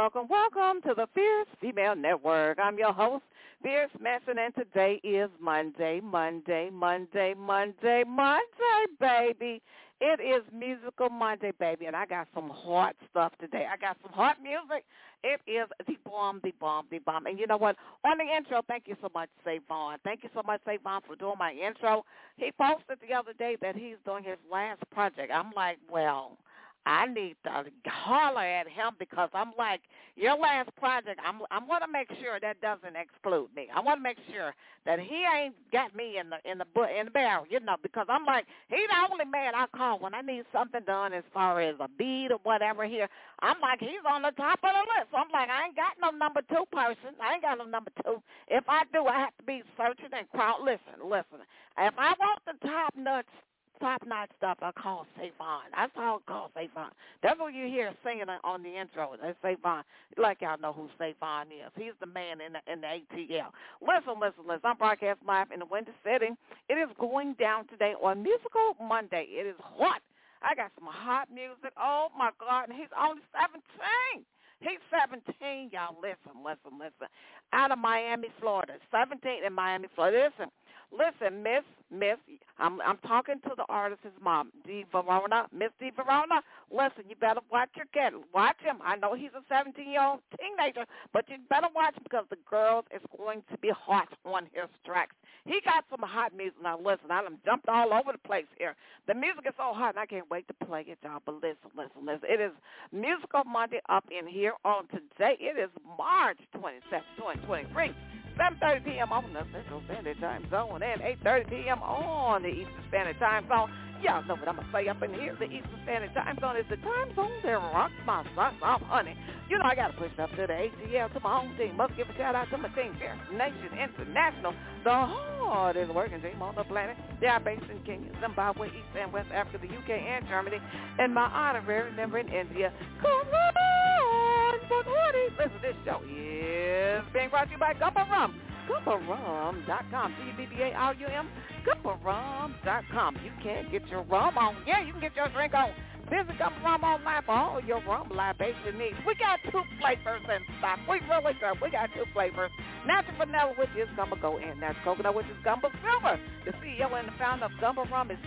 Welcome, welcome, to the Fierce Female Network. I'm your host, Fierce Manson, and today is Monday, Monday, Monday, Monday, Monday, baby. It is Musical Monday, baby, and I got some hot stuff today. I got some hot music. It is the bomb, the bomb, the bomb. And you know what? On the intro, thank you so much, Savon. Thank you so much, Savon, for doing my intro. He posted the other day that he's doing his last project. I'm like, well, I need to holler at him because I'm like, your last project, I'm I'm to make sure that doesn't exclude me. I want to make sure that he ain't got me in the in the in the barrel, you know, because I'm like, he's the only man I call when I need something done as far as a beat or whatever here. I'm like, he's on the top of the list. I'm like, I ain't got no number two person. I ain't got no number two. If I do, I have to be searching and crowd. Listen, listen. If I want the top nuts top-notch stuff I call Savon. That's how I call Savon. That's what you hear singing on the intro. That's Savon. Like y'all know who Savon is. He's the man in the, in the ATL. Listen, listen, listen. I'm broadcast live in the winter setting. It is going down today on Musical Monday. It is hot. I got some hot music. Oh, my God. And he's only 17. He's 17, y'all. Listen, listen, listen. Out of Miami, Florida. 17 in Miami, Florida. Listen, listen, Miss Miss, I'm I'm talking to the artist's mom, De Varona, Miss De Varona. Listen, you better watch your kid. Watch him. I know he's a 17-year-old teenager, but you better watch him because the girls is going to be hot on his tracks. He got some hot music. Now listen, I done jumped all over the place here. The music is so hot, and I can't wait to play it, y'all. But listen, listen, listen. It is Musical Monday up in here on today. It is March 27, 2023. 7.30 p.m. on the Central Standard Time Zone and 8.30 p.m. on the Eastern Standard Time Zone. Y'all know what I'm going to say up in here. The Eastern Standard Time Zone is the time zone that rocks my socks off, honey. You know I got to push up to the ATL, to my home team. Must give a shout out to my team, Fierce Nation International, the hardest working team on the planet. They are based in Kenya, Zimbabwe, East and West Africa, the UK, and Germany. And my honorary member in India. Come on, but Listen, to this show is being brought to you by Gumbo Rum. GumboRum.com. G-U-B-B-A-R-U-M. GumboRum.com. You can get your rum on. Yeah, you can get your drink on Visit Gumbo Rum online for all your rum libation needs. We got two flavors in stock. We really do. We got two flavors. Natural vanilla, which is Gumbo Gold, and natural coconut, which is Gumbo Silver. The CEO and the founder of Gumbo Rum is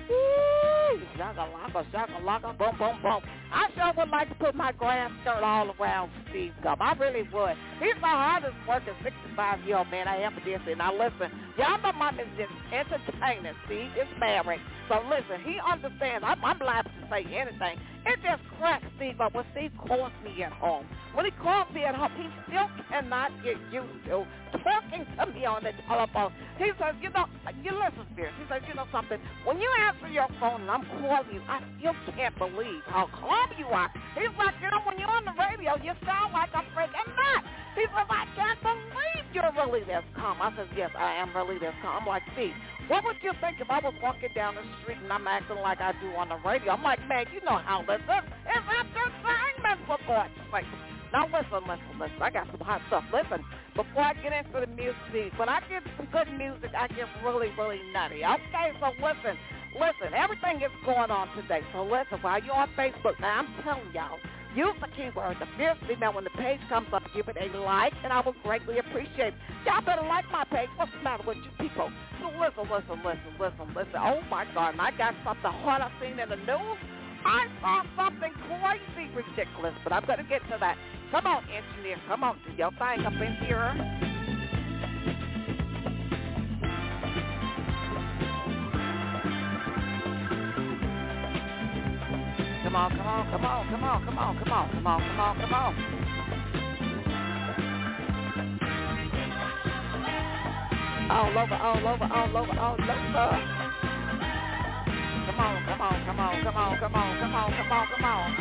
Shaka Laka, Shaka Laka, boom, boom, boom. I sure would like to put my grass skirt all around Steve Gumbo. I really would. He's my hardest working 65-year-old man I ever did see. Now listen, y'all know mom is just entertaining. Steve is married. So listen, he understands. I'm, I'm liable to say anything. It just cracks Steve up when Steve calls me at home. When he calls me at home, he still cannot get used to talking to me on the telephone. He says, you know, you listen, Spears. He says, you know something? When you answer your phone and I'm calling you, I still can't believe how calm you are. He's like, you know, when you're on the radio, you sound like a freaking nut. He says, I can't believe you're really this calm. I says, yes, I am really this calm. I'm like, Steve, what would you think if I was walking down the street and I'm acting like I do on the radio? I'm like, man, you know how this is. It's entertainment, for God's sake. Now listen, listen, listen. I got some hot stuff. Listen, before I get into the music, when I get some good music, I get really, really nutty. Okay, so listen, listen. Everything is going on today. So listen, while you're on Facebook, now I'm telling y'all, Use the keyword, the fierce female. When the page comes up, give it a like, and I will greatly appreciate it. Y'all better like my page. What's the matter with you people? So listen, listen, listen, listen, listen. Oh, my God. I got something hot I seen in the news. I saw something crazy ridiculous, but I'm going to get to that. Come on, engineer. Come on. Do your thing up in here. Come on, come on, come on, come on, come on, come on, come on, come on, come on. All over, all over, all over, all over. Come on, come on, come on, come on, come on, come on, come on, come on.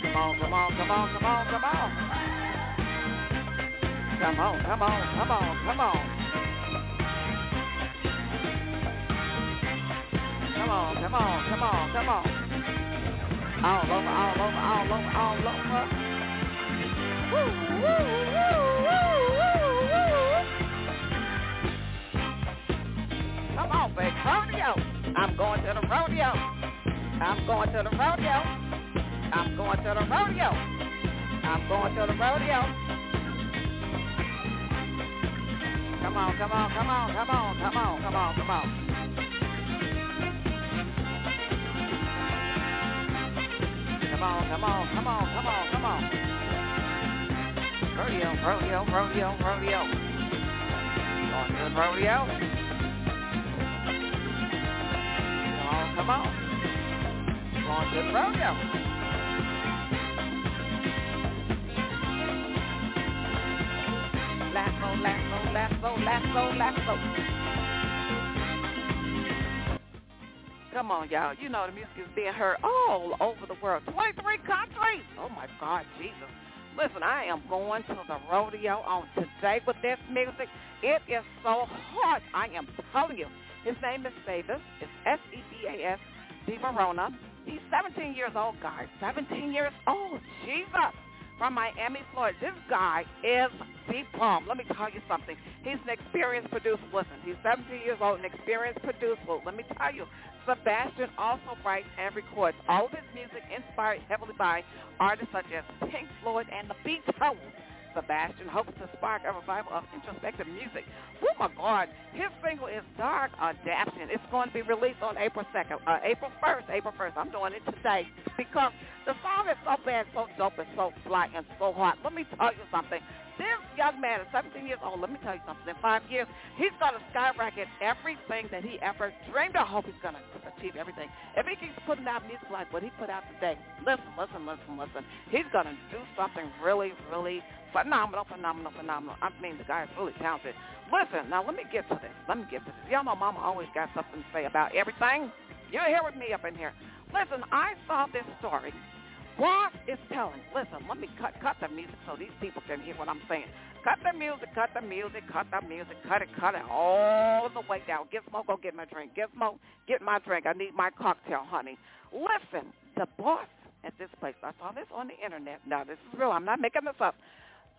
Come on, come on, come on, come on, come on. Come on, come on, come on, come on. Come on, come on, come on, come on. All over, all over, all over, all over. Woo, woo, woo, woo, woo, Come on, big rodeo. I'm going to the rodeo. I'm going to the rodeo. I'm going to the rodeo. I'm going to the rodeo. Come on, come on, come on, come on, come on, come on, come on. Come on, come on, come on, come on, come on. Rodeo, rodeo, rodeo, rodeo. Going to the rodeo. Come on, come on. Going to the rodeo. lasso, lasso, lasso, lasso, lasso. Come on, y'all. You know the music is being heard all over the world. 23 countries. Oh, my God, Jesus. Listen, I am going to the rodeo on today with this music. It is so hot. I am telling you. His name is Sebas. It's S-E-B-A-S, De Varona. He's 17 years old, guys. 17 years old. Jesus from Miami, Florida. This guy is the bomb. Let me tell you something. He's an experienced producer. Listen, he's 17 years old, an experienced producer. Let me tell you, Sebastian also writes and records all of his music inspired heavily by artists such as Pink Floyd and the Beatles. Sebastian hopes to spark a revival of introspective music. Oh my God, his single is Dark Adaptation. It's going to be released on April 2nd, uh, April 1st, April 1st. I'm doing it today because the song is so bad, so dope, and so fly, and so hot. Let me tell you something. This young man is 17 years old. Let me tell you something. In five years, he's going to skyrocket everything that he ever dreamed of. Hope he's going to achieve everything. If he keeps putting out music like what he put out today, listen, listen, listen, listen. He's going to do something really, really phenomenal, phenomenal, phenomenal. I mean, the guy is really talented. Listen, now let me get to this. Let me get to this. Y'all know Mama always got something to say about everything. You're here with me up in here. Listen, I saw this story Boss is telling, listen, let me cut cut the music so these people can hear what I'm saying. Cut the music, cut the music, cut the music, cut it, cut it all the way down. Gizmo, go get my drink. Gizmo, get my drink. I need my cocktail, honey. Listen, the boss at this place, I saw this on the internet. Now, this is real. I'm not making this up.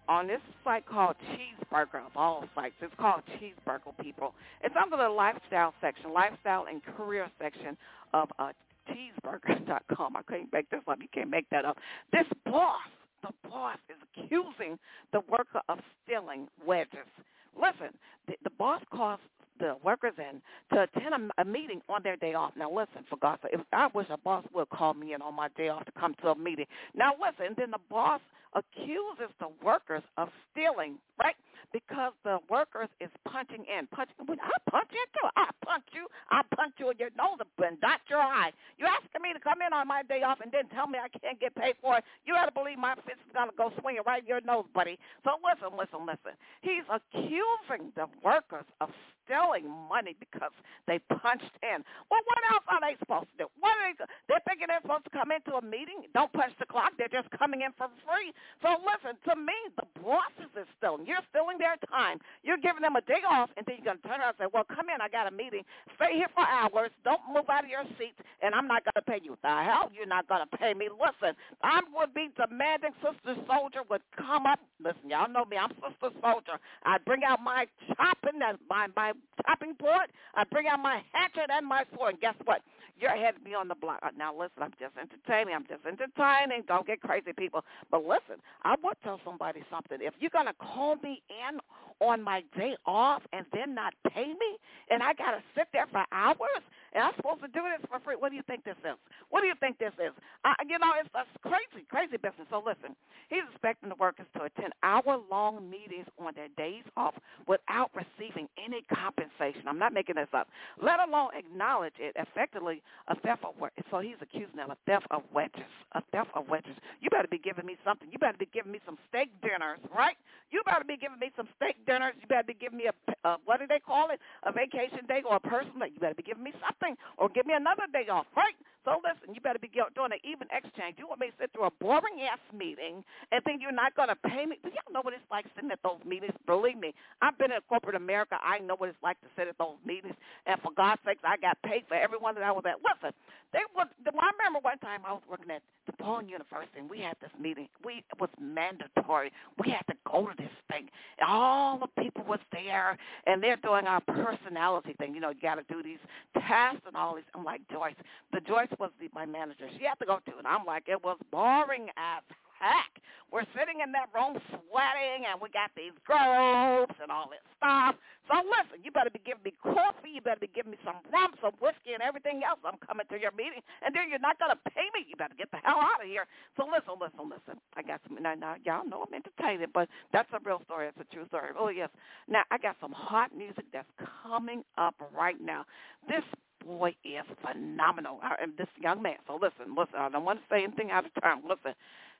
On this site called Cheezburger, of all sites, it's called Cheezburger, people. It's under the lifestyle section, lifestyle and career section of uh, cheezburger.com. I couldn't make this up. You can't make that up. This boss, the boss is accusing the worker of stealing wedges. Listen, the, the boss calls the workers in to attend a, a meeting on their day off. Now listen, for God's sake, if I wish a boss would call me in on my day off to come to a meeting. Now listen, then the boss accuses the workers of stealing, right? Because the workers is punching in. Punching, I punch you too. I punch you. I punch you in your nose and dot your eye. You asking me to come in on my day off and then tell me I can't get paid for it. You got to believe my fist is going to go swinging right in your nose, buddy. So listen, listen, listen. He's accusing the workers of stealing money because they punched in. Well, what else are they supposed to do? What are they? They're thinking they're supposed to come into a meeting. Don't punch the clock. They're just coming in for free. So listen, to me, the bosses are stealing. You're stealing their time. You're giving them a day off, and then you're going to turn around and say, well, come in. I got a meeting. Stay here for hours. Don't move out of your seats, and I'm not going to pay you. The hell? You're not going to pay me. Listen, I would be demanding Sister Soldier would come up. Listen, y'all know me. I'm Sister Soldier. I'd bring out my chopping, and my, my chopping board. I bring out my hatchet and my sword. And guess what? You're ahead of on the block. Uh, now listen, I'm just entertaining. I'm just entertaining. Don't get crazy, people. But listen, I to tell somebody something. If you're gonna call me in on my day off and then not pay me, and I gotta sit there for hours, and I'm supposed to do this for free. What do you think this is? What do you think this is? Uh, you know, it's, it's crazy, crazy business. So listen, he's expecting the workers to attend hour-long meetings on their days off without receiving any compensation. I'm not making this up. Let alone acknowledge it effectively a theft of work. so he's accusing them of theft of wedges, a theft of wedges. You better be giving me something. You better be giving me some steak dinners, right? You better be giving me some steak dinners. You better be giving me a uh, what do they call it? A vacation day or a personal day. You better be giving me something or give me another day off, right? So listen, you better be doing an even exchange. You want me to sit through a boring ass meeting and think you're not going to pay me? Do y'all know what it's like sitting at those meetings? Believe me, I've been in corporate America. I know what it's like to sit at those meetings. And for God's sakes, I got paid for every one that I was at. Listen, they would. I remember one time I was working at DePaul University, and we had this meeting. We it was mandatory. We had to go to this thing. All the people was there, and they're doing our personality thing. You know, you got to do these tests and all these. I'm like Joyce. The Joyce was the, my manager. She had to go to it. I'm like, it was boring as heck. We're sitting in that room sweating, and we got these groups and all this stuff. So listen, you better be giving me coffee. You better be giving me some rum, some whiskey, and everything else. I'm coming to your meeting, and then you're not going to pay me. You better get the hell out of here. So listen, listen, listen. I got some. Now, now y'all know I'm entertaining, but that's a real story. It's a true story. Oh yes. Now I got some hot music that's coming up right now. This boy is phenomenal. And this young man. So listen, listen. I don't want to say anything out of turn. Listen.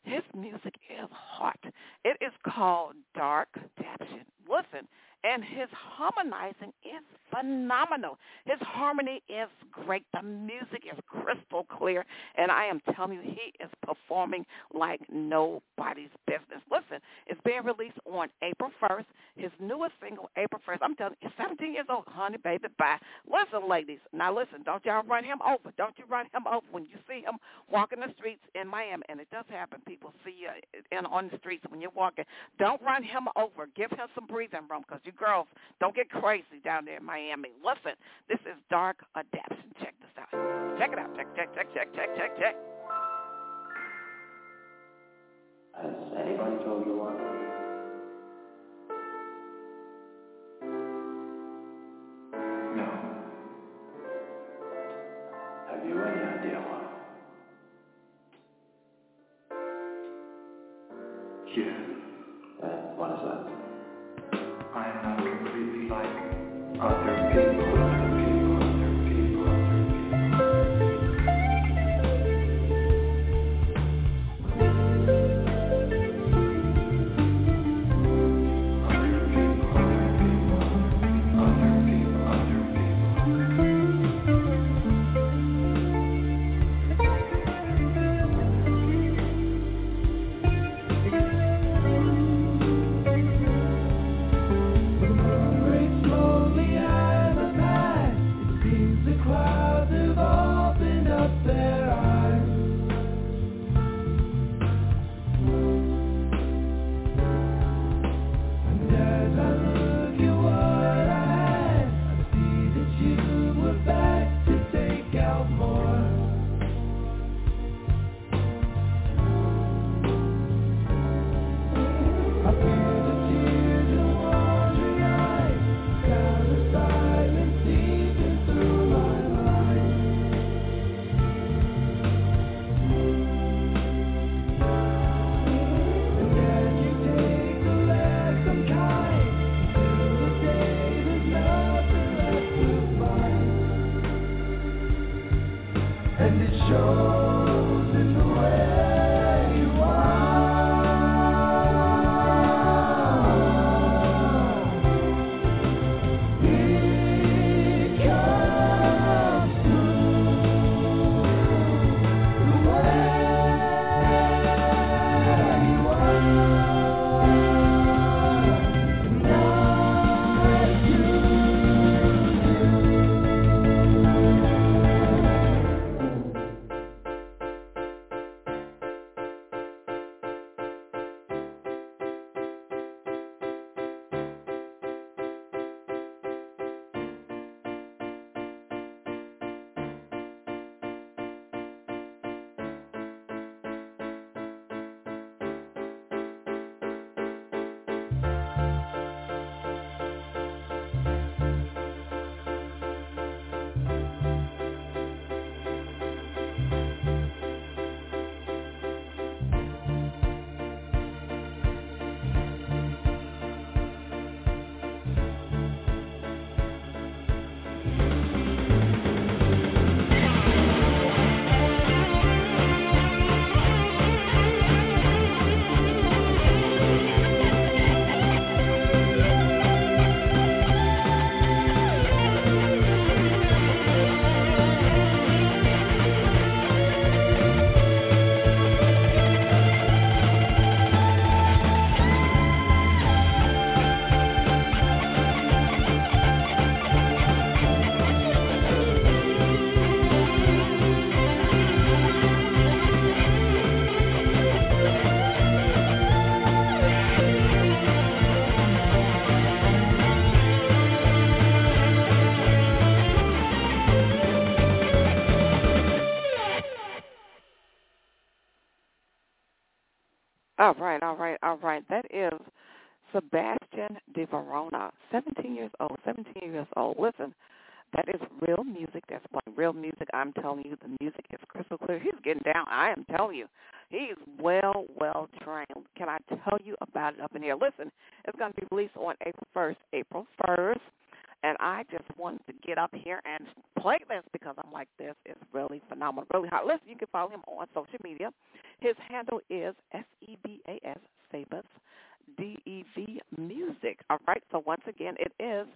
His music is hot. It is called Dark Adaption. Listen, and his harmonizing is phenomenal. His harmony is great. The music is crystal clear, and I am telling you, he is performing like nobody's business. Listen, it's being released on April 1st. His newest single, April 1st. I'm telling you, 17 years old, honey, baby, bye. Listen, ladies. Now listen, don't y'all run him over. Don't you run him over when you see him walking the streets in Miami, and it does happen. People see you in, on the streets when you're walking. Don't run him over. Give him some breathing room because you girls don't get crazy down there in Miami. Listen, this is Dark Adaption. Check this out. Check it out. Check, check, check, check, check, check, check. Has anybody told you what? All right, all right, all right. That is Sebastian De Varona, 17 years old, 17 years old. Listen, that is real music. That's playing real music. I'm telling you, the music is crystal clear. He's getting down. I am telling you, he's well, well trained. Can I tell you about it up in here? Listen, it's going to be released on April 1st. April 1st. And I just wanted to get up here and play this because I'm like, this is really phenomenal, really hot. Listen, you can follow him on social media. His handle is S-E-B-A-S, Sebas, D-E-V Music. All right, so once again, it is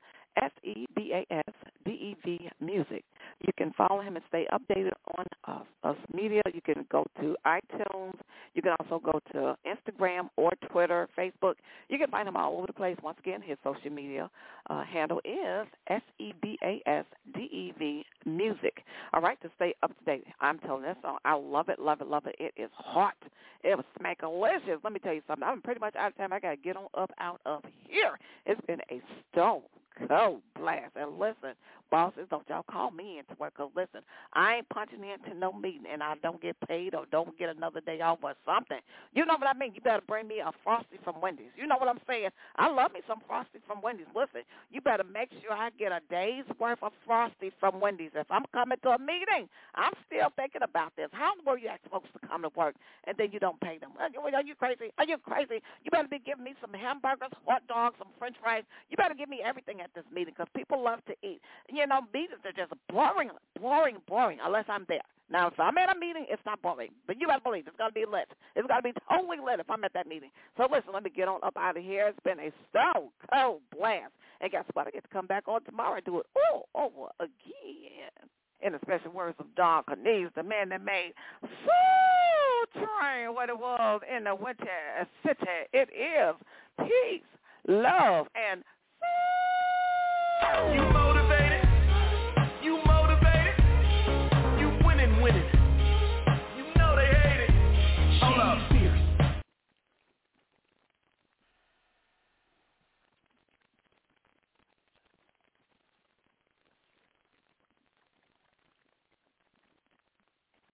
S-E-B-A-S-D-E-V Music. You can follow him and stay updated on uh, us media. You can go to iTunes. You can also go to Instagram or Twitter, Facebook. You can find him all over the place. Once again, his social media uh, handle is S-E-B-A-S-D-E-V Music. All right, to stay up to date. I'm telling this song. I love it, love it, love it. It is hot. It was smackalicious. Let me tell you something. I'm pretty much out of time. I got to get on up out of here. It's been a stone cold blast. And listen, bosses, don't y'all call me into work. Cause listen, I ain't punching into no meeting and I don't get paid or don't get another day off or something. You know what I mean? You better bring me a frosty from Wendy's. You know what I'm saying? I love me some frosty from Wendy's. Listen, you better make sure I get a day's worth of frosty from Wendy's. If I'm coming to a meeting, I'm still thinking about this. How were you supposed to come to work and then you don't pay them? Are you crazy? Are you crazy? You better be giving me some hamburgers, hot dogs, some French fries. You better give me everything at this meeting because people love to eat. You know, meetings are just boring, boring, boring unless I'm there. Now, if I'm at a meeting, it's not boring. But you got to believe it's going to be lit. It's going to be totally lit if I'm at that meeting. So listen, let me get on up out of here. It's been a so cold blast. And guess what? I get to come back on tomorrow and do it all over again. In the special words of Don Cornelius, the man that made Soul Train what it was in the winter city. It is peace, love, and you